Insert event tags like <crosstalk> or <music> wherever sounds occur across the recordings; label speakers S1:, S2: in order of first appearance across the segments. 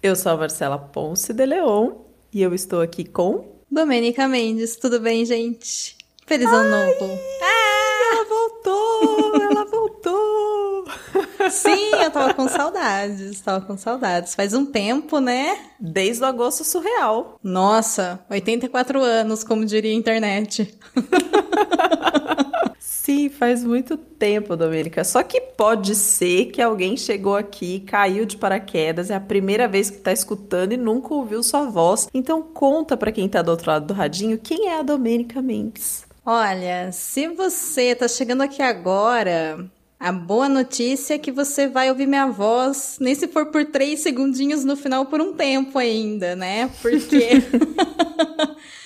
S1: Eu sou a Marcela Ponce de Leon e eu estou aqui com.
S2: Domênica Mendes, tudo bem, gente? Feliz ano novo!
S1: Ah, ela voltou! ela voltou! <laughs>
S2: Sim, eu tava com saudades, tava com saudades. Faz um tempo, né?
S1: Desde o agosto surreal.
S2: Nossa, 84 anos, como diria a internet. <laughs>
S1: Sim, faz muito tempo, Domênica. Só que pode ser que alguém chegou aqui, caiu de paraquedas, é a primeira vez que tá escutando e nunca ouviu sua voz. Então conta para quem tá do outro lado do radinho quem é a Domênica Mendes.
S2: Olha, se você tá chegando aqui agora, a boa notícia é que você vai ouvir minha voz, nem se for por três segundinhos no final, por um tempo ainda, né? Porque. <laughs> <laughs>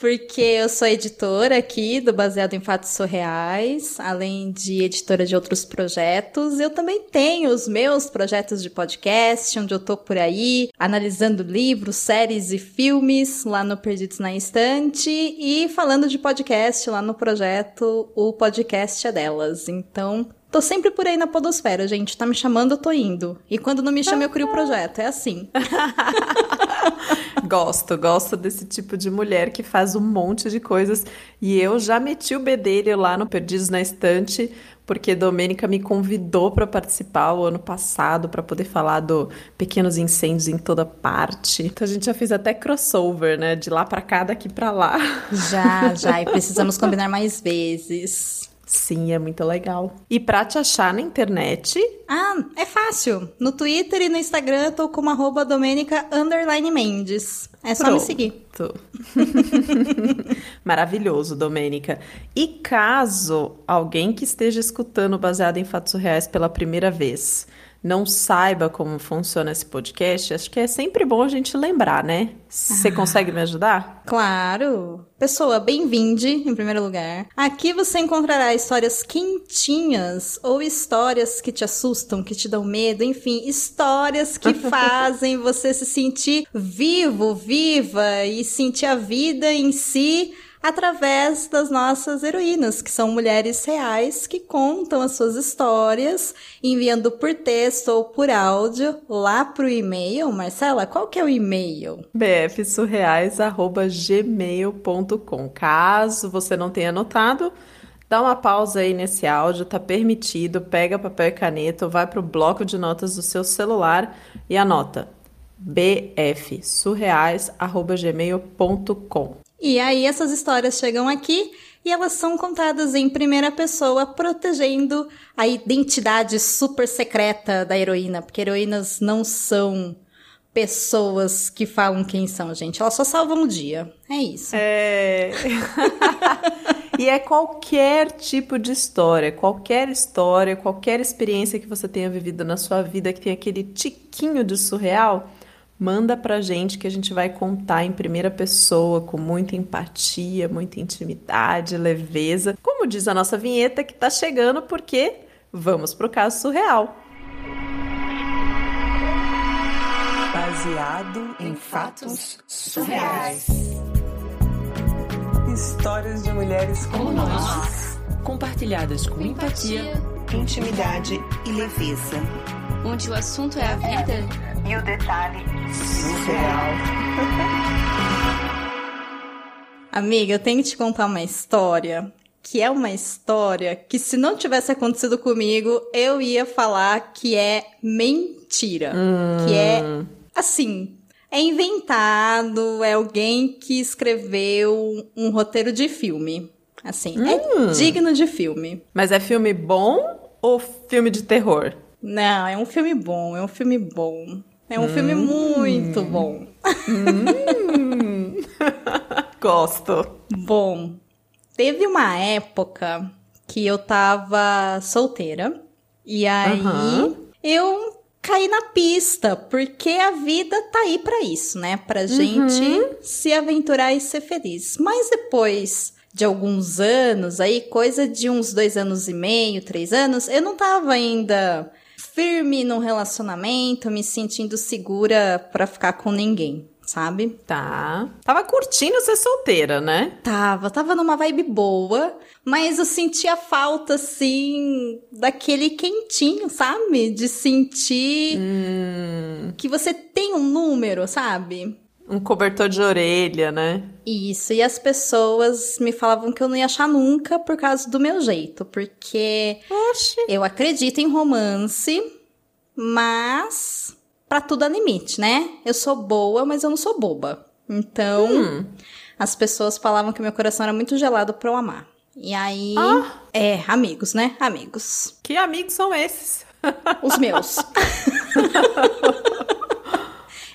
S2: porque eu sou editora aqui do Baseado em Fatos Surreais, além de editora de outros projetos. Eu também tenho os meus projetos de podcast, onde eu tô por aí analisando livros, séries e filmes lá no Perdidos na Estante e falando de podcast lá no projeto O Podcast é Delas. Então, Tô sempre por aí na podosfera, gente. Tá me chamando, eu tô indo. E quando não me chama, eu crio o projeto. É assim. <laughs>
S1: gosto, gosto desse tipo de mulher que faz um monte de coisas. E eu já meti o bedelho lá no Perdidos na Estante, porque Domênica me convidou para participar o ano passado para poder falar do pequenos incêndios em toda parte. Então a gente já fez até crossover, né? De lá para cá, daqui para lá.
S2: Já, já. E <laughs> precisamos combinar mais vezes.
S1: Sim, é muito legal. E pra te achar na internet?
S2: Ah, é fácil. No Twitter e no Instagram eu tô como arroba Domênica Mendes. É só Pronto. me seguir. <laughs>
S1: Maravilhoso, Domênica. E caso alguém que esteja escutando baseado em fatos reais pela primeira vez não saiba como funciona esse podcast, acho que é sempre bom a gente lembrar, né? Você ah, consegue me ajudar?
S2: Claro! Pessoa, bem-vinde, em primeiro lugar. Aqui você encontrará histórias quentinhas ou histórias que te assustam, que te dão medo, enfim, histórias que <laughs> fazem você se sentir vivo, viva e sentir a vida em si através das nossas heroínas, que são mulheres reais que contam as suas histórias, enviando por texto ou por áudio lá pro e-mail. Marcela, qual que é o e-mail?
S1: bfsurreais@gmail.com. Caso você não tenha anotado, dá uma pausa aí nesse áudio, tá permitido, pega papel e caneta, vai pro bloco de notas do seu celular e anota bfsurreais@gmail.com.
S2: E aí essas histórias chegam aqui e elas são contadas em primeira pessoa, protegendo a identidade super secreta da heroína, porque heroínas não são pessoas que falam quem são, gente. Elas só salvam o dia. É isso.
S1: É. <laughs> e é qualquer tipo de história, qualquer história, qualquer experiência que você tenha vivido na sua vida que tem aquele tiquinho de surreal manda pra gente que a gente vai contar em primeira pessoa, com muita empatia, muita intimidade, leveza. Como diz a nossa vinheta que tá chegando, porque vamos pro caso surreal.
S3: Baseado em fatos surreais. Histórias de mulheres como nós,
S4: compartilhadas com empatia,
S3: intimidade e leveza.
S4: Onde o assunto é a vida
S3: e o detalhe surreal. <laughs>
S2: Amiga, eu tenho que te contar uma história que é uma história que se não tivesse acontecido comigo, eu ia falar que é mentira. Hum. Que é assim, é inventado, é alguém que escreveu um roteiro de filme. Assim, é hum. é digno de filme.
S1: Mas é filme bom ou filme de terror?
S2: Não, é um filme bom, é um filme bom. É um hum. filme muito bom.
S1: Hum. <laughs> Gosto.
S2: Bom, teve uma época que eu tava solteira. E aí uhum. eu caí na pista, porque a vida tá aí para isso, né? Pra gente uhum. se aventurar e ser feliz. Mas depois de alguns anos, aí coisa de uns dois anos e meio, três anos, eu não tava ainda firme num relacionamento, me sentindo segura para ficar com ninguém. sabe?
S1: Tá. Tava curtindo ser solteira, né?
S2: Tava, tava numa vibe boa, mas eu sentia falta, assim, daquele quentinho, sabe? De sentir
S1: Hum,
S2: que você tem um número, sabe?
S1: Um cobertor de orelha, né?
S2: Isso, e as pessoas me falavam que eu não ia achar nunca por causa do meu jeito, porque
S1: Oxi.
S2: eu acredito em romance, mas pra tudo há limite, né? Eu sou boa, mas eu não sou boba. Então,
S1: Hum.
S2: as pessoas falavam que meu coração era muito gelado pra eu amar. E aí,
S1: Ah.
S2: é, amigos, né? Amigos.
S1: Que amigos são esses?
S2: Os meus. <laughs>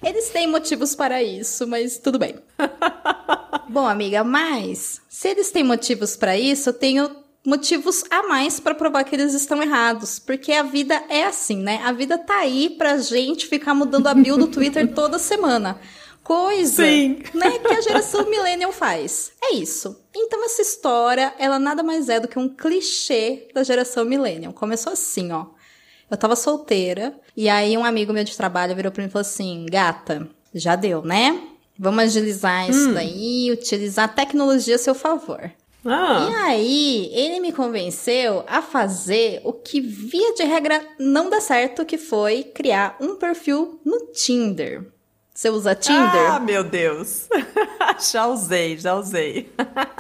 S2: Eles têm motivos para isso, mas tudo bem. <laughs> Bom, amiga, mas se eles têm motivos para isso, eu tenho motivos a mais para provar que eles estão errados, porque a vida é assim, né? A vida tá aí pra gente ficar mudando a bio do Twitter <laughs> toda semana. Coisa,
S1: Sim.
S2: né, que a geração millennial faz. É isso. Então essa história, ela nada mais é do que um clichê da geração millennial. Começou assim, ó. Eu tava solteira, e aí um amigo meu de trabalho virou pra mim e falou assim: gata, já deu, né? Vamos agilizar isso daí, utilizar a tecnologia a seu favor.
S1: Ah,
S2: E aí, ele me convenceu a fazer o que, via de regra, não dá certo, que foi criar um perfil no Tinder. Você usa Tinder?
S1: ah meu Deus. <laughs> já usei, já usei.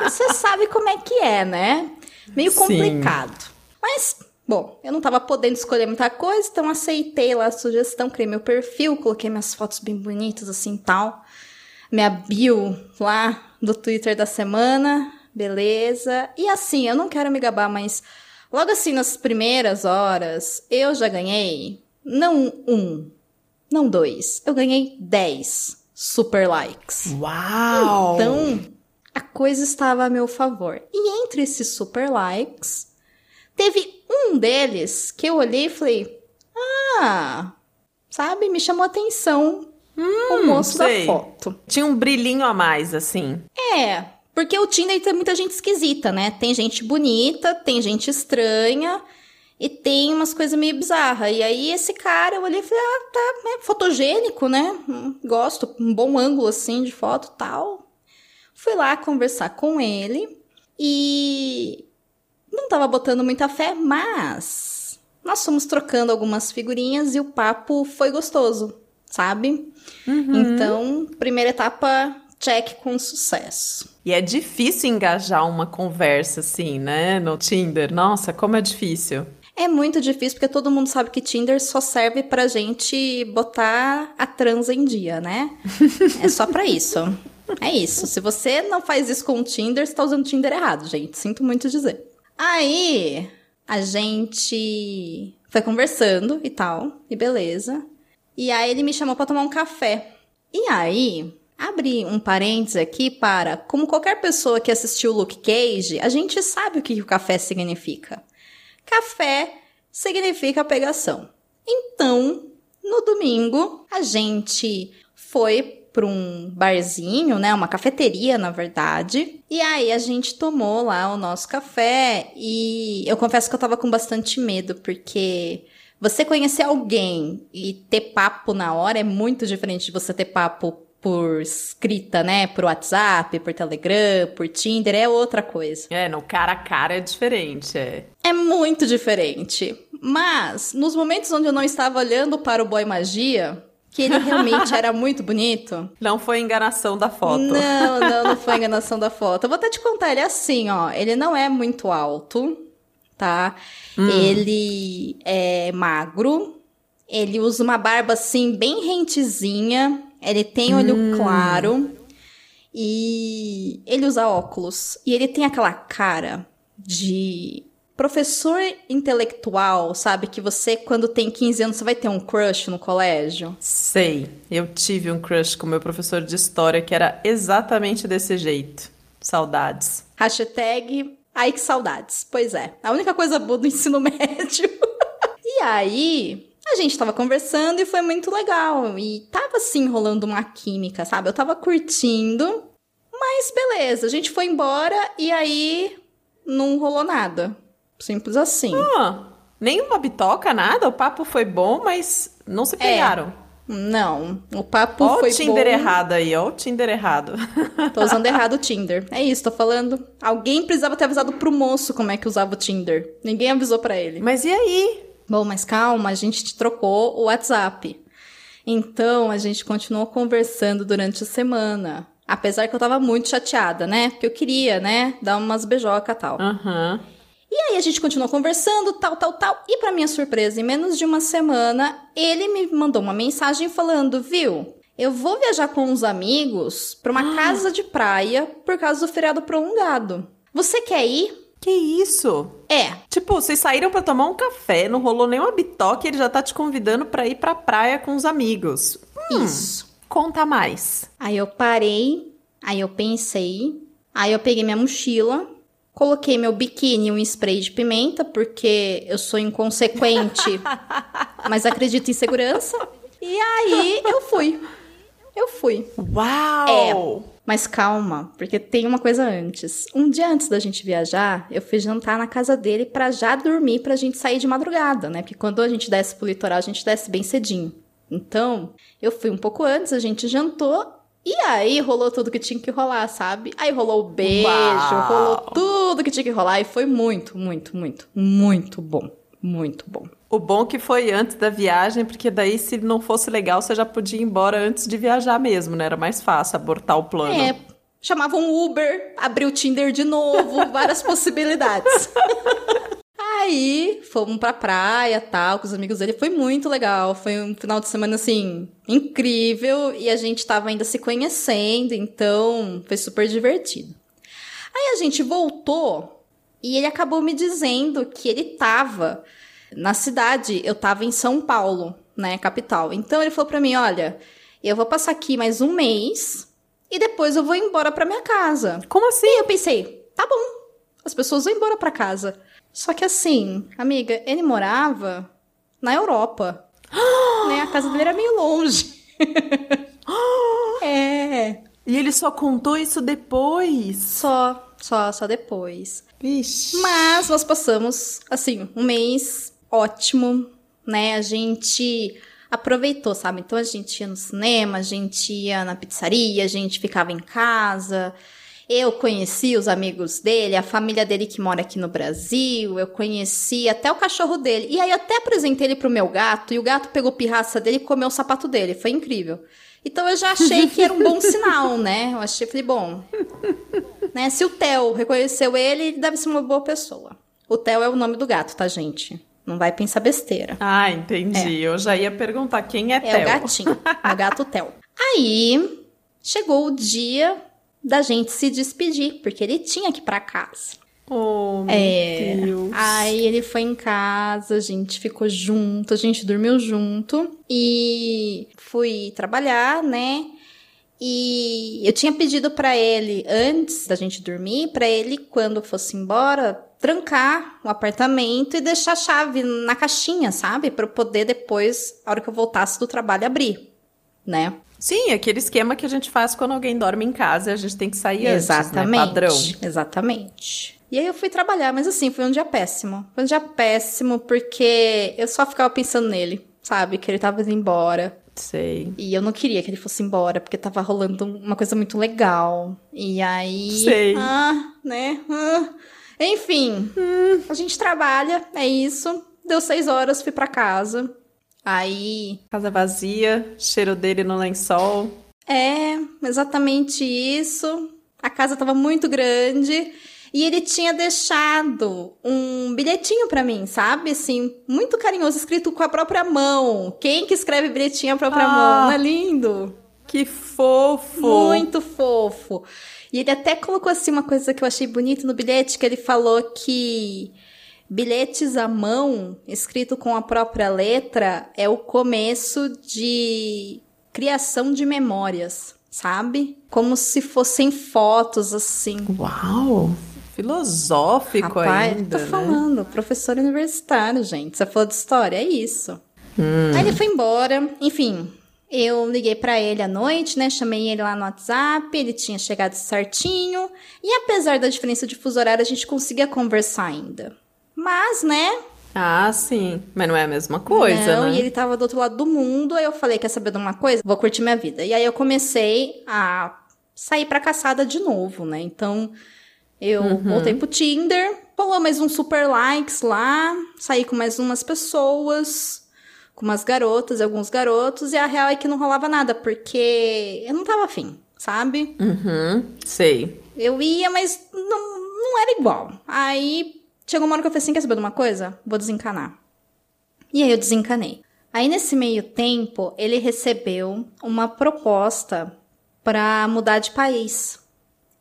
S2: Você sabe como é que é, né? Meio
S1: Sim.
S2: complicado. Mas, bom, eu não tava podendo escolher muita coisa, então aceitei lá a sugestão, criei meu perfil, coloquei minhas fotos bem bonitas assim tal. Minha bio lá do Twitter da semana, beleza. E assim, eu não quero me gabar, mas logo assim nas primeiras horas, eu já ganhei não um, não dois, eu ganhei dez super likes.
S1: Uau!
S2: Então, a coisa estava a meu favor. E entre esses super likes, teve um deles que eu olhei e falei: Ah, sabe, me chamou atenção o moço da
S1: sei.
S2: foto.
S1: Tinha um brilhinho a mais, assim.
S2: É, porque o Tinder tem muita gente esquisita, né? Tem gente bonita, tem gente estranha. E tem umas coisas meio bizarras. E aí, esse cara, eu olhei e falei, ah, tá, é fotogênico, né? Hum, Gosto, um bom ângulo, assim, de foto e tal. Fui lá conversar com ele. E não tava botando muita fé, mas nós fomos trocando algumas figurinhas e o papo foi gostoso, sabe? Então, primeira etapa, check com sucesso.
S1: E é difícil engajar uma conversa assim, né? No Tinder. Nossa, como é difícil.
S2: É muito difícil porque todo mundo sabe que Tinder só serve pra gente botar a transa em dia, né? <laughs> É só pra isso. É isso. Se você não faz isso com o Tinder, você tá usando o Tinder errado, gente. Sinto muito dizer. Aí, a gente foi conversando e tal, e beleza. E aí ele me chamou pra tomar um café. E aí, abre um parênteses aqui para, como qualquer pessoa que assistiu Luke Cage, a gente sabe o que o café significa. Café significa pegação. Então, no domingo, a gente foi para um barzinho, né, uma cafeteria, na verdade. E aí a gente tomou lá o nosso café e eu confesso que eu tava com bastante medo porque você conhecer alguém e ter papo na hora é muito diferente de você ter papo por escrita, né, por WhatsApp, por Telegram, por Tinder, é outra coisa.
S1: É, no cara a cara é diferente, é.
S2: É muito diferente. Mas, nos momentos onde eu não estava olhando para o boy magia, que ele realmente era muito bonito. <laughs>
S1: Não foi enganação da foto.
S2: Não, não, não foi <laughs> enganação da foto. Eu vou até te contar, ele é assim, ó. Ele não é muito alto, tá? Ele é magro. Ele usa uma barba assim, bem rentezinha. Ele tem olho claro. E ele usa óculos. E ele tem aquela cara de professor intelectual, sabe? Que você, quando tem 15 anos, você vai ter um crush no colégio.
S1: Sei. Eu tive um crush com meu professor de história que era exatamente desse jeito. Saudades.
S2: Hashtag ai que saudades. Pois é. A única coisa boa do ensino <laughs> médio. e aí, a gente tava conversando e foi muito legal. E tava assim rolando uma química, sabe? Eu tava curtindo. Mas beleza, a gente foi embora e aí não rolou nada. Simples assim.
S1: Ah, nenhuma bitoca, nada. O papo foi bom, mas não se pegaram.
S2: Não, o papo
S1: Ó
S2: foi
S1: o Tinder
S2: bom.
S1: errado aí, ó o Tinder errado. <laughs>
S2: Tô usando errado o Tinder. É isso, tô falando. Alguém precisava ter avisado pro moço como é que usava o Tinder. Ninguém avisou pra ele.
S1: Mas e aí?
S2: Bom, mas calma, a gente trocou o WhatsApp. Então, a gente continuou conversando durante a semana. Apesar que eu tava muito chateada, né? Porque eu queria, né, dar umas beijocas e tal.
S1: Aham.
S2: E aí a gente continuou conversando, tal, tal, tal. E pra minha surpresa, em menos de uma semana, ele me mandou uma mensagem falando, viu? Eu vou viajar com uns amigos pra uma casa de praia por causa do feriado prolongado. Você quer ir?
S1: Que isso?
S2: É.
S1: Tipo, vocês saíram pra tomar um café, não rolou nenhuma bitoque, ele já tá te convidando pra ir pra praia com os amigos. Hum,
S2: Isso.
S1: Conta mais.
S2: Aí eu parei, aí eu pensei, aí eu peguei minha mochila, coloquei meu biquíni e um spray de pimenta, porque eu sou inconsequente, <laughs> mas acredito em segurança. E aí eu fui. Eu fui.
S1: Uau!
S2: Mas calma, porque tem uma coisa antes. Um dia antes da gente viajar, eu fui jantar na casa dele pra já dormir pra gente sair de madrugada, né? Porque quando a gente desce pro litoral, a gente desce bem cedinho. Então, eu fui um pouco antes, a gente jantou e aí rolou tudo que tinha que rolar, sabe? Aí rolou o beijo,
S1: Uau!
S2: rolou tudo que tinha que rolar e foi muito, muito, muito, muito bom. Muito bom.
S1: O bom que foi antes da viagem, porque daí se não fosse legal, você já podia ir embora antes de viajar mesmo, né? Era mais fácil abortar o plano.
S2: É, chamava um Uber, abriu o Tinder de novo, várias possibilidades. <laughs> Aí, fomos pra praia, tal, com os amigos dele. Foi muito legal. Foi um final de semana, assim, incrível. E a gente tava ainda se conhecendo, então foi super divertido. Aí a gente voltou e ele acabou me dizendo que ele tava na cidade. Eu tava em São Paulo, né, capital. Então ele falou pra mim: olha, eu vou passar aqui mais um mês e depois eu vou embora pra minha casa.
S1: Como assim?
S2: E eu pensei, tá bom, as pessoas vão embora pra casa. Só que assim, amiga, ele morava na Europa. <gasps> né? A casa dele era meio longe. <gasps> é.
S1: E ele só contou isso depois.
S2: Só, só, só depois.
S1: Vixe.
S2: Mas nós passamos, assim, um mês ótimo, né? A gente aproveitou, sabe? Então a gente ia no cinema, a gente ia na pizzaria, a gente ficava em casa. Eu conheci os amigos dele, a família dele que mora aqui no Brasil, eu conheci até o cachorro dele. E aí eu até apresentei ele pro meu gato, e o gato pegou pirraça dele e comeu o sapato dele. Foi incrível. Então eu já achei que era um bom <laughs> sinal, né? Eu achei, falei, bom, né? Se o Theo reconheceu ele, ele deve ser uma boa pessoa. O Theo é o nome do gato, tá, gente? Não vai pensar besteira.
S1: Ah, entendi. Eu já ia perguntar quem é,
S2: É
S1: Theo.
S2: o gatinho, é o gato <laughs> Theo. Aí, chegou o dia da gente se despedir, porque ele tinha que ir pra casa.
S1: Oh, meu
S2: É.
S1: Deus.
S2: Aí ele foi em casa, a gente ficou junto, a gente dormiu junto e fui trabalhar, né? E eu tinha pedido pra ele antes da gente dormir, pra ele quando fosse embora, trancar o apartamento e deixar a chave na caixinha, sabe? Pra eu poder depois, a hora que eu voltasse do trabalho, abrir, né?
S1: Sim, aquele esquema que a gente faz quando alguém dorme em casa e a gente tem que sair antes, né?
S2: Exatamente.
S1: Padrão.
S2: Exatamente. E aí eu fui trabalhar, mas assim, foi um dia péssimo. Foi um dia péssimo porque eu só ficava pensando nele, sabe? Que ele tava indo embora.
S1: Sei.
S2: E eu não queria que ele fosse embora, porque tava rolando uma coisa muito legal. E aí.
S1: Sei.
S2: Ah, né? Ah. Enfim, a gente trabalha, é isso. Deu seis horas, fui pra casa. Aí
S1: Casa vazia, cheiro dele no lençol.
S2: É, exatamente isso. A casa tava muito grande e ele tinha deixado um bilhetinho pra mim, sabe? Assim, muito carinhoso, escrito com a própria mão. Quem que escreve bilhetinho à própria
S1: Ah.
S2: mão? Não é lindo?
S1: Que fofo!
S2: Muito fofo. E ele até colocou assim uma coisa que eu achei bonita no bilhete, que ele falou que bilhetes à mão, escrito com a própria letra, é o começo de criação de memórias, sabe? Como se fossem fotos assim.
S1: Uau! Filosófico
S2: Rapaz,
S1: ainda,
S2: tô
S1: né?
S2: falando, professor universitário, gente. Você falou de história, é isso. Aí ele foi embora, enfim. Eu liguei pra ele à noite, né? Chamei ele lá no WhatsApp, ele tinha chegado certinho. E apesar da diferença de fuso horário, a gente conseguia conversar ainda. Mas, né?
S1: Ah, sim. Mas não é a mesma coisa,
S2: não,
S1: né?
S2: e ele tava do outro lado do mundo. Aí eu falei, quer saber de uma coisa? Vou curtir minha vida. E aí eu comecei a sair pra caçada de novo, né? Então, eu
S1: Uhum.
S2: voltei pro Tinder, rolou mais uns super likes lá, saí com mais umas pessoas, com umas garotas e alguns garotos, e a real é que não rolava nada, porque eu não tava afim, sabe?
S1: Uhum, sei.
S2: Eu ia, mas não, não era igual. Aí chegou uma hora que eu falei assim: quer saber de uma coisa? Vou desencanar. E aí eu desencanei. Aí nesse meio tempo, ele recebeu uma proposta pra mudar de país.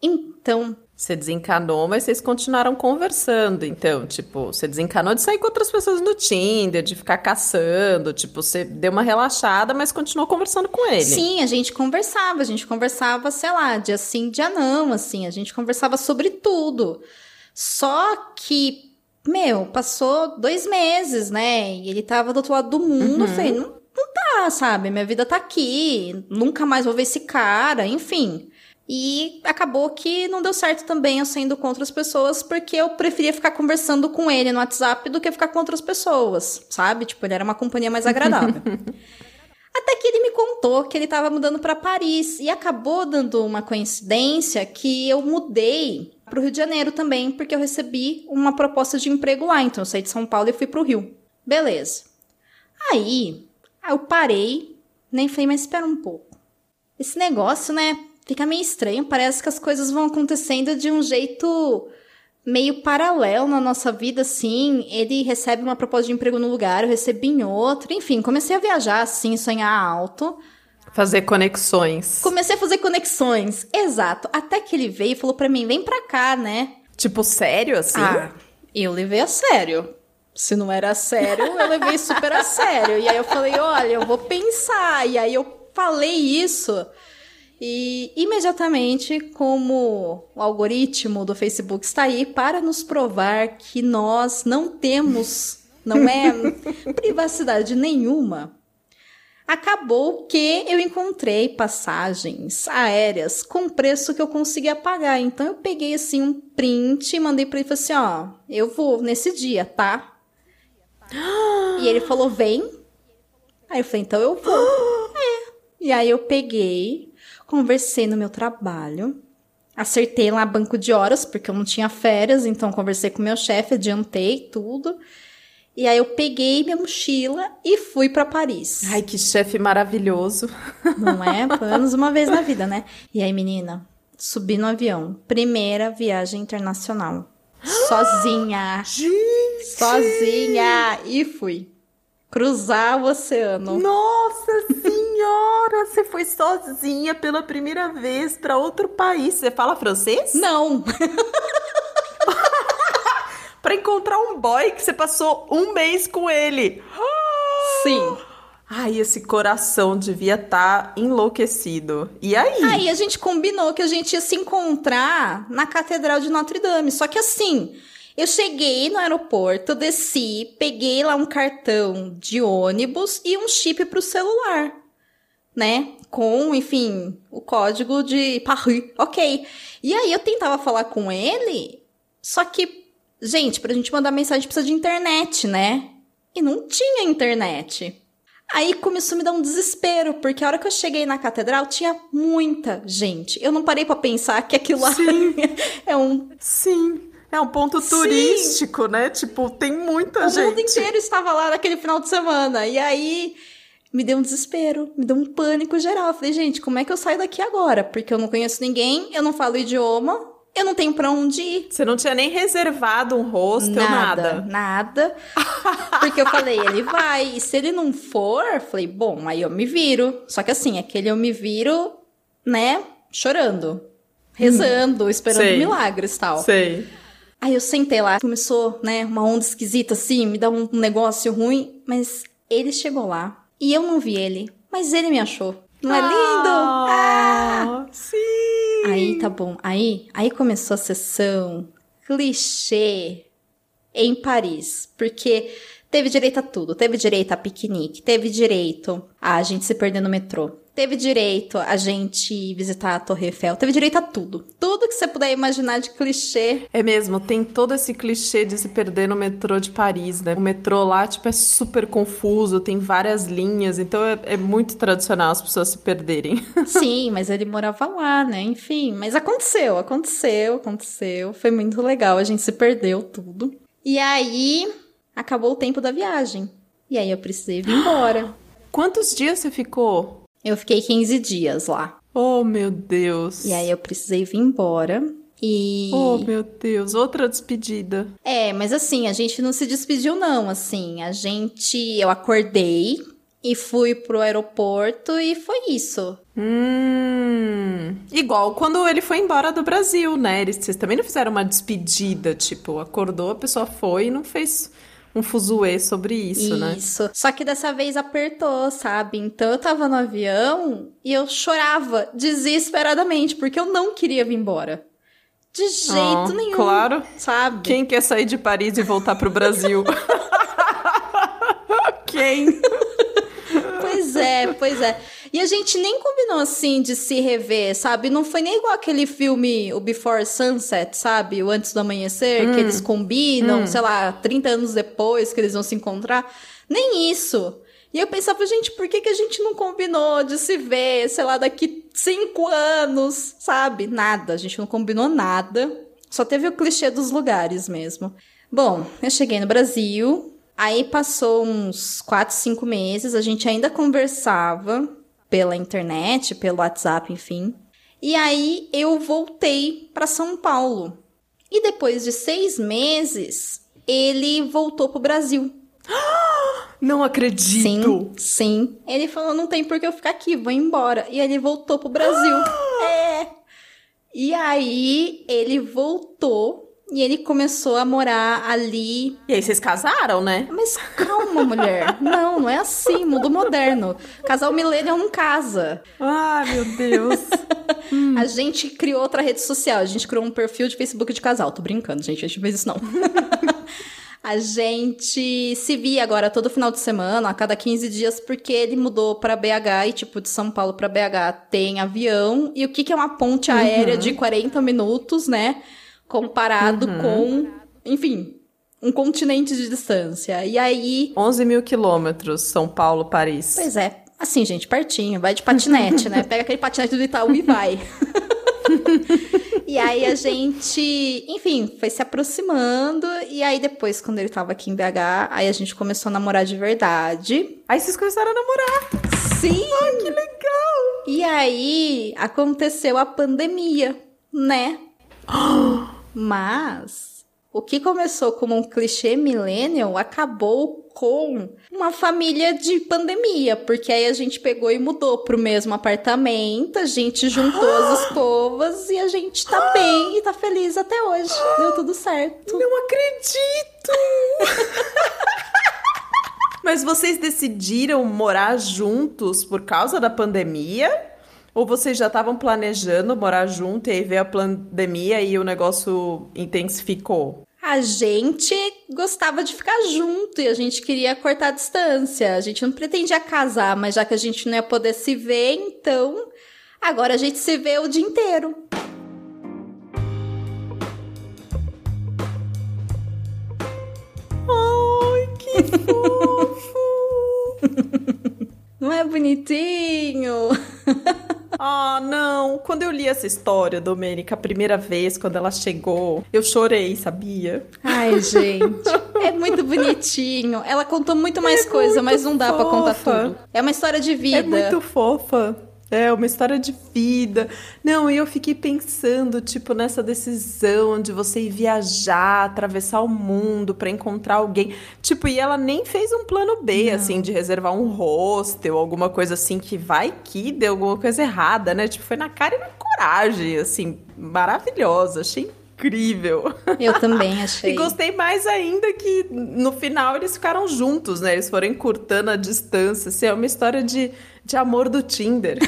S2: Então,
S1: Você desencanou, mas vocês continuaram conversando. Então, tipo, você desencanou de sair com outras pessoas no Tinder, de ficar caçando. Tipo, você deu uma relaxada, mas continuou conversando com ele.
S2: sim, a gente conversava, a gente conversava, sei lá, dia sim, dia não, assim, a gente conversava sobre tudo. Só que, meu, passou dois meses, né? E ele tava do outro lado do mundo. Eu falei, não, não tá, sabe? Minha vida tá aqui. Nunca mais vou ver esse cara, enfim. E acabou que não deu certo também eu saindo com outras pessoas, porque eu preferia ficar conversando com ele no WhatsApp do que ficar com outras pessoas, sabe? Tipo, ele era uma companhia mais agradável. <laughs> Até que ele me contou que ele estava mudando para Paris e acabou dando uma coincidência que eu mudei para o Rio de Janeiro também, porque eu recebi uma proposta de emprego lá. Então eu saí de São Paulo e fui para o Rio. Beleza. Aí, eu parei, nem falei, mas espera um pouco. Esse negócio, né, fica meio estranho. Parece que as coisas vão acontecendo de um jeito meio paralelo na nossa vida, assim. Ele recebe uma proposta de emprego num lugar, eu recebi em outro. Enfim, comecei a viajar, assim, sonhar alto.
S1: Fazer conexões.
S2: Comecei a fazer conexões. Exato. Até que ele veio e falou pra mim, vem pra cá, né?
S1: Tipo, sério, assim?
S2: Ah, eu levei a sério. Se não era sério, eu levei super a sério. E aí eu falei, olha, eu vou pensar. E aí eu falei isso. E imediatamente, como o algoritmo do Facebook está aí para nos provar que nós não temos, não é <laughs> privacidade nenhuma, acabou que eu encontrei passagens aéreas com preço que eu conseguia pagar. Então eu peguei assim um print e mandei para ele falei assim, ó, eu vou nesse dia, tá? <gasps> E ele falou, vem. Aí eu falei, então eu vou. <gasps> É. E aí eu peguei, conversei no meu trabalho, acertei lá banco de horas, porque eu não tinha férias, então conversei com meu chefe, adiantei tudo. E aí eu peguei minha mochila e fui pra Paris.
S1: Ai, que chefe maravilhoso.
S2: Não é? <laughs> Pelo menos uma vez na vida, né? E aí, menina, subi no avião. Primeira viagem internacional. <gasps> Sozinha.
S1: Gente!
S2: Sozinha. E fui. Cruzar o oceano.
S1: Nossa senhora! Você foi sozinha pela primeira vez pra outro país. Você fala francês?
S2: Não. <laughs>
S1: Pra encontrar um boy que você passou um mês com ele.
S2: Sim.
S1: Ai, esse coração devia estar enlouquecido. E aí?
S2: Aí a gente combinou que a gente ia se encontrar na Catedral de Notre Dame. Só que assim, eu cheguei no aeroporto, desci, peguei lá um cartão de ônibus e um chip pro celular. Né? Com, enfim, o código de Paris. Ok. E aí eu tentava falar com ele, só que, gente, pra gente mandar mensagem precisa de internet, né? E não tinha internet. Aí começou a me dar um desespero, porque a hora que eu cheguei na catedral tinha muita gente. Eu não parei pra pensar que aquilo lá <laughs> é um.
S1: Sim. É um ponto
S2: Sim.
S1: turístico, né? Tipo, tem muita
S2: O
S1: gente.
S2: mundo inteiro estava lá naquele final de semana. E aí me deu um desespero, me deu um pânico geral. Eu falei, gente, como é que eu saio daqui agora? Porque eu não conheço ninguém, eu não falo o idioma, eu não tenho pra onde ir.
S1: Você não tinha nem reservado um hostel, nada.
S2: Nada. <laughs> Porque eu falei, ele vai. E se ele não for, eu falei, bom, aí eu me viro. Só que assim, aquele eu me viro, né, chorando. Rezando, esperando
S1: Sei.
S2: milagres e tal.
S1: Sei.
S2: Aí eu sentei lá, começou, né, uma onda esquisita assim, me dá um negócio ruim, mas ele chegou lá e eu não vi ele, mas ele me achou. Não é lindo?
S1: Ah, Sim.
S2: Aí tá bom. Aí, aí começou a sessão clichê em Paris, porque teve direito a tudo, teve direito a piquenique, teve direito a gente se perder no metrô, teve direito a gente visitar a Torre Eiffel, teve direito a tudo. Tudo que você puder imaginar de clichê.
S1: É mesmo, tem todo esse clichê de se perder no metrô de Paris, né? O metrô lá, tipo, é super confuso, tem várias linhas, então é, é muito tradicional as pessoas se perderem. <laughs>
S2: Sim, mas ele morava lá, né? Enfim, mas aconteceu, aconteceu, aconteceu. Foi muito legal, a gente se perdeu tudo. E aí, acabou o tempo da viagem. E aí eu precisei vir embora. <gasps>
S1: Quantos dias você ficou?
S2: Eu fiquei 15 dias lá.
S1: Oh, meu Deus.
S2: E aí eu precisei vir embora. E.
S1: Oh, meu Deus, outra despedida.
S2: É, mas assim, a gente não se despediu, não. Assim, a gente. Eu acordei e fui pro aeroporto e foi isso.
S1: Hum. Igual quando ele foi embora do Brasil, né? Eles, vocês também não fizeram uma despedida, tipo, acordou, a pessoa foi e não fez um fuzuê sobre isso, né?
S2: Isso. Só que dessa vez apertou, sabe? Então eu tava no avião e eu chorava desesperadamente, porque eu não queria vir embora. De jeito
S1: Oh,
S2: nenhum.
S1: Claro.
S2: Sabe?
S1: Quem quer sair de Paris e voltar pro Brasil? <laughs> Quem?
S2: Pois é, pois é. E a gente nem combinou assim de se rever, sabe? Não foi nem igual aquele filme, o Before Sunset, sabe? O Antes do Amanhecer, que eles combinam, sei lá, 30 anos depois que eles vão se encontrar. Nem isso. E eu pensava, gente, por que, que a gente não combinou de se ver, sei lá, daqui cinco anos, sabe? Nada, a gente não combinou nada. Só teve o clichê dos lugares mesmo. Bom, eu cheguei no Brasil, Aí passou uns 4, 5 meses, a gente ainda conversava pela internet, pelo WhatsApp, enfim. E aí eu voltei para São Paulo. E depois de seis meses, ele voltou pro Brasil. <gasps>
S1: Não acredito.
S2: Sim, sim. Ele falou: não tem por que eu ficar aqui, vou embora. E ele voltou pro Brasil. <gasps> é. E aí ele voltou e ele começou a morar ali
S1: E aí vocês casaram, né?
S2: mas calma, mulher. Não, não é assim, mundo moderno. Casal millennial não casa.
S1: Ai, meu Deus. <laughs>
S2: A gente criou outra rede social, a gente criou um perfil de Facebook de casal. Tô brincando, gente, a gente fez isso não. <laughs> A gente se via agora todo final de semana, a cada 15 dias, porque ele mudou pra BH e, tipo, de São Paulo pra BH tem avião. E o que, que é uma ponte aérea de 40 minutos, né? Comparado com, enfim, um continente de distância. E aí
S1: 11 mil quilômetros, São Paulo, Paris.
S2: Pois é. Assim, gente, pertinho. Vai de patinete, né? Pega aquele patinete do Itaú e vai. <laughs> e aí a gente, enfim, foi se aproximando. E aí depois, quando ele tava aqui em BH, aí a gente começou a namorar de verdade.
S1: Aí vocês começaram a namorar.
S2: Sim!
S1: Ai, que legal.
S2: E aí aconteceu a pandemia, né? <gasps> Mas o que começou como um clichê millennial acabou com uma família de pandemia, porque aí a gente pegou e mudou pro mesmo apartamento, a gente juntou as <gasps> escovas e a gente tá bem e tá feliz até hoje. Deu tudo certo.
S1: Não acredito. <laughs> Mas vocês decidiram morar juntos por causa da pandemia? Ou vocês já estavam planejando morar junto e aí veio a pandemia e o negócio intensificou?
S2: A gente gostava de ficar junto e a gente queria cortar a distância. A gente não pretendia casar, mas já que a gente não ia poder se ver, então agora a gente se vê o dia inteiro.
S1: Ai, que fofo! <laughs>
S2: Não é bonitinho? <laughs>
S1: Ah, não. Quando eu li essa história, Domênica, a primeira vez, quando ela chegou, eu chorei, sabia?
S2: Ai, gente. É muito bonitinho. Ela contou muito mais coisa,
S1: muito
S2: mas não dá pra contar tudo. É uma história de vida.
S1: É muito fofa. É uma história de vida. Não, e eu fiquei pensando, tipo, nessa decisão de você ir viajar, atravessar o mundo pra encontrar alguém. Tipo, e ela nem fez um plano B, assim, de reservar um hostel, alguma coisa assim, que vai que deu alguma coisa errada, né? Tipo, foi na cara e na coragem, assim, maravilhosa. Achei incrível.
S2: Eu também <laughs>
S1: E
S2: achei.
S1: gostei mais ainda que no final eles ficaram juntos, né? Eles foram encurtando a distância. Assim, é uma história de, de amor do Tinder.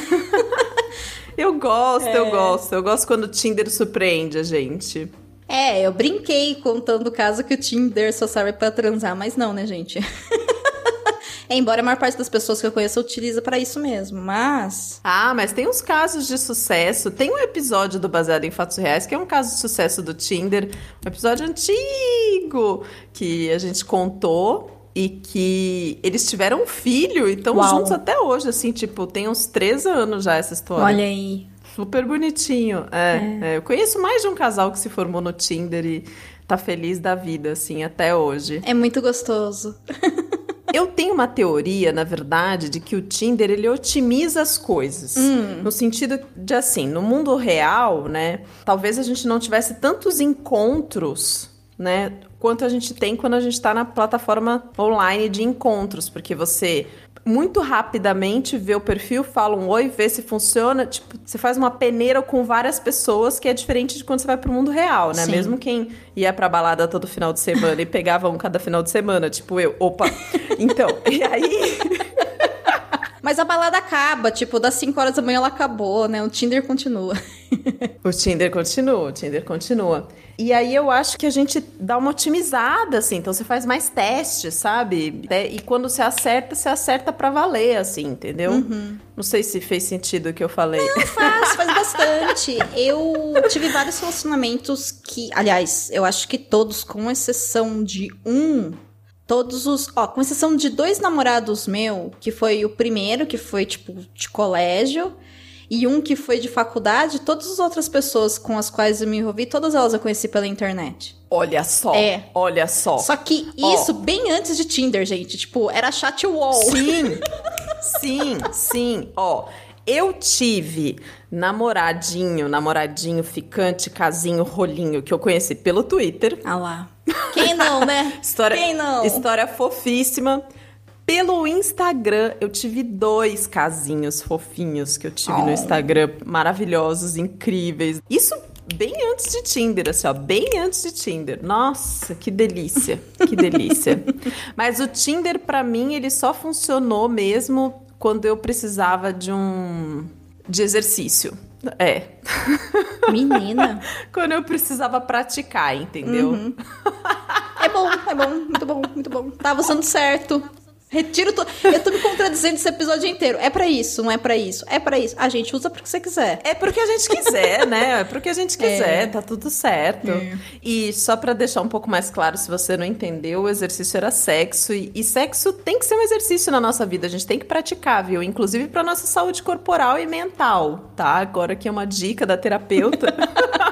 S1: <laughs> eu gosto, eu gosto. Eu gosto quando o Tinder surpreende a gente.
S2: É, eu brinquei contando o caso que o Tinder só serve pra transar, mas não, né, gente? <laughs> Embora a maior parte das pessoas que eu conheço utiliza pra isso mesmo, mas.
S1: Ah, mas tem uns casos de sucesso. Tem um episódio do Baseado em Fatos Reais que é um caso de sucesso do Tinder, um episódio antigo que a gente contou e que eles tiveram um filho e estão juntos até hoje, assim, tipo, tem uns três anos já essa história.
S2: Olha aí.
S1: Super bonitinho. É, é, eu conheço mais de um casal que se formou no Tinder e tá feliz da vida, assim, até hoje.
S2: É muito gostoso. <laughs>
S1: Eu tenho uma teoria, na verdade, de que o Tinder ele otimiza as coisas. No sentido de assim, no mundo real, né? Talvez a gente não tivesse tantos encontros, né? Quanto a gente tem quando a gente tá na plataforma online de encontros, porque você muito rapidamente vê o perfil, fala um oi, vê se funciona. Tipo, você faz uma peneira com várias pessoas, que é diferente de quando você vai pro mundo real, né?
S2: Sim.
S1: Mesmo quem ia pra balada todo final de semana e pegava um cada final de semana, tipo eu. Opa! <laughs> Então, e aí.
S2: Mas a balada acaba, tipo, das 5 horas da manhã ela acabou, né? O Tinder continua. <laughs>
S1: O Tinder continua, o Tinder continua. E aí eu acho que a gente dá uma otimizada, assim. Então você faz mais testes, sabe? É, E quando você acerta, você acerta pra valer, assim, entendeu? Não sei se fez sentido o que eu falei.
S2: Faz, faz bastante. Eu tive vários relacionamentos que, aliás, eu acho que todos, com exceção de um, todos os, ó, com exceção de dois namorados meu, que foi o primeiro, que foi tipo de colégio, e um que foi de faculdade, todas as outras pessoas com as quais eu me envolvi, todas elas eu conheci pela internet.
S1: Olha só,
S2: É.
S1: olha só.
S2: Só que isso bem antes de Tinder, gente. Tipo, era chat wall.
S1: Sim, <laughs> sim, sim. Ó, eu tive namoradinho, namoradinho, ficante, casinho, rolinho, que eu conheci pelo Twitter.
S2: Ah lá. Quem não, né? <laughs>
S1: História,
S2: Quem não?
S1: História fofíssima. Pelo Instagram, eu tive dois casinhos fofinhos que eu tive no
S2: Oh.
S1: Instagram, maravilhosos, incríveis. Isso bem antes de Tinder, assim, ó, bem antes de Tinder. Nossa, que delícia, que delícia. <laughs> Mas o Tinder, pra mim, ele só funcionou mesmo quando eu precisava de um... de exercício. É,
S2: Menina. <laughs>
S1: quando eu precisava praticar, entendeu?
S2: Uhum. É bom, é bom, muito bom, muito bom. Tava usando certo. Retiro tudo. Eu tô me contradizendo esse episódio inteiro. É pra isso, não é pra isso. É pra isso. A gente usa porque você quiser.
S1: É porque a gente quiser, né? É porque a gente quiser,
S2: É.
S1: tá tudo certo. E só pra deixar um pouco mais claro, se você não entendeu, o exercício era sexo. E, e sexo tem que ser um exercício na nossa vida, a gente tem que praticar, viu? Inclusive pra nossa saúde corporal e mental, tá? Agora aqui é uma dica da terapeuta. <laughs>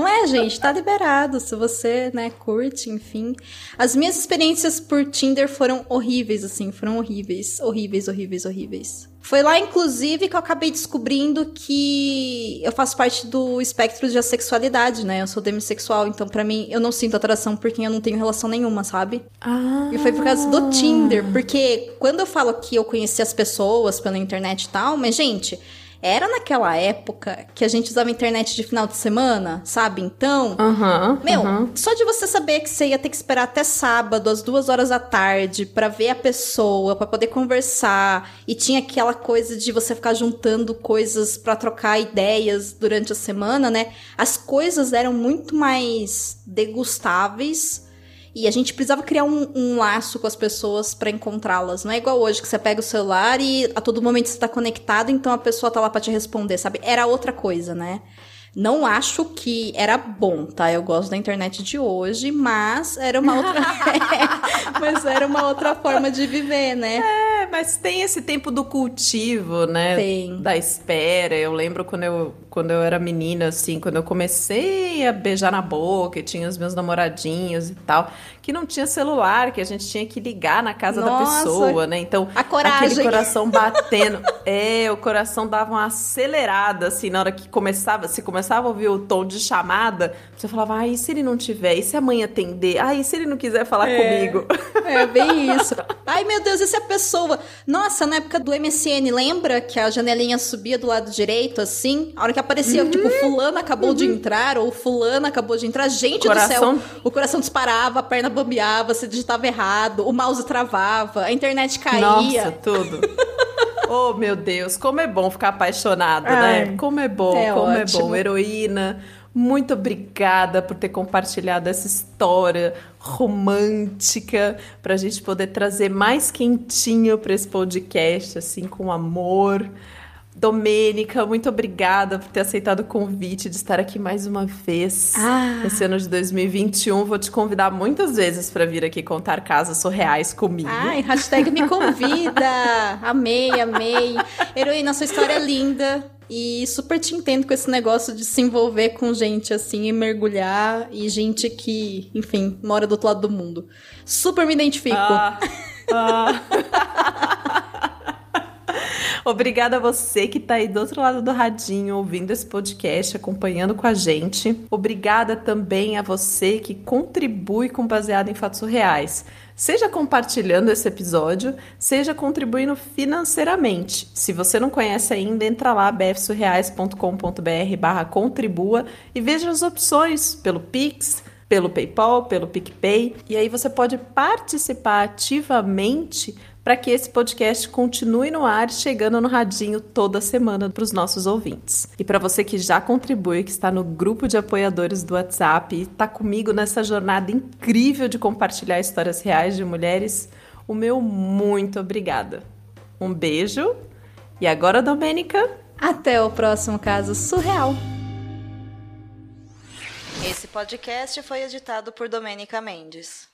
S2: Não é, gente? Tá liberado. Se você, né, curte, enfim. As minhas experiências por Tinder foram horríveis, assim. Foram horríveis. Horríveis, horríveis, horríveis. Foi lá, inclusive, que eu acabei descobrindo que eu faço parte do espectro de assexualidade, né? Eu sou demissexual, então pra mim eu não sinto atração por quem eu não tenho relação nenhuma, sabe?
S1: ah,
S2: E foi por causa do Tinder, porque quando eu falo que eu conheci as pessoas pela internet e tal, mas gente, era naquela época que a gente usava internet de final de semana, sabe? Então,
S1: Aham.
S2: meu,
S1: aham.
S2: só de você saber que você ia ter que esperar até sábado, às duas horas da tarde, pra ver a pessoa, pra poder conversar, e tinha aquela coisa de você ficar juntando coisas pra trocar ideias durante a semana, né? As coisas eram muito mais degustáveis. E a gente precisava criar um, um laço com as pessoas pra encontrá-las. Não é igual hoje que você pega o celular e a todo momento você tá conectado, então a pessoa tá lá pra te responder, sabe? Era outra coisa, né? Não acho que era bom, tá? Eu gosto da internet de hoje, mas era uma outra. <laughs> <laughs> mas era uma outra forma de viver, né?
S1: É, mas tem esse tempo do cultivo, né?
S2: Tem.
S1: Da espera. Eu lembro quando eu, quando eu era menina, assim, quando eu comecei a beijar na boca e tinha os meus namoradinhos e tal, que não tinha celular, que a gente tinha que ligar na casa da
S2: Nossa,
S1: pessoa, né? Então,
S2: a coragem.
S1: aquele coração batendo. <laughs> é, o coração dava uma acelerada, assim, na hora que começava, se começava a ouvir o tom de chamada, você falava, ai, e se ele não tiver? E se a mãe atender? Ai, e se ele não quiser falar comigo?
S2: É bem isso. Ai, meu Deus, essa é a pessoa. Nossa, na época do MSN, lembra que a janelinha subia do lado direito, assim? A hora que aparecia, tipo, fulano acabou de entrar, ou fulano acabou de entrar. Gente
S1: Coração-
S2: do céu, o coração disparava, a perna bambeava, você digitava errado, o mouse travava, a internet caía.
S1: Nossa, <laughs> tudo. Oh, meu Deus, como é bom ficar apaixonado,
S2: Ai,
S1: né? Como é bom,
S2: é
S1: como
S2: ótimo.
S1: é bom. Heroína, Muito obrigada por ter compartilhado essa história romântica para a gente poder trazer mais quentinho para esse podcast, assim, com amor. Domênica, muito obrigada por ter aceitado o convite de estar aqui mais uma vez.
S2: Ah.
S1: Esse ano de 2021, vou te convidar muitas vezes para vir aqui contar casos surreais comigo.
S2: Ai, hashtag me convida. amei, amei. Heroína, sua história é linda. E super te entendo com esse negócio de se envolver com gente assim e mergulhar. E gente que, enfim, mora do outro lado do mundo. Super me identifico.
S1: Ah, ah. <laughs> Obrigada a você que está aí do outro lado do radinho, ouvindo esse podcast, acompanhando com a gente. Obrigada também a você que contribui com Baseado em Fatos Reais. Seja compartilhando esse episódio, seja contribuindo financeiramente. Se você não conhece ainda, entra lá bfsurreais.com.br barra contribua e veja as opções pelo Pix, pelo PayPal, pelo PicPay. E aí você pode participar ativamente para que esse podcast continue no ar, chegando no radinho toda semana para os nossos ouvintes. E para você que já contribui, que está no grupo de apoiadores do WhatsApp e está comigo nessa jornada incrível de compartilhar histórias reais de mulheres, o meu muito obrigada. Um beijo e agora, Domênica.
S2: Até o próximo caso surreal. Esse podcast foi editado por Domênica Mendes.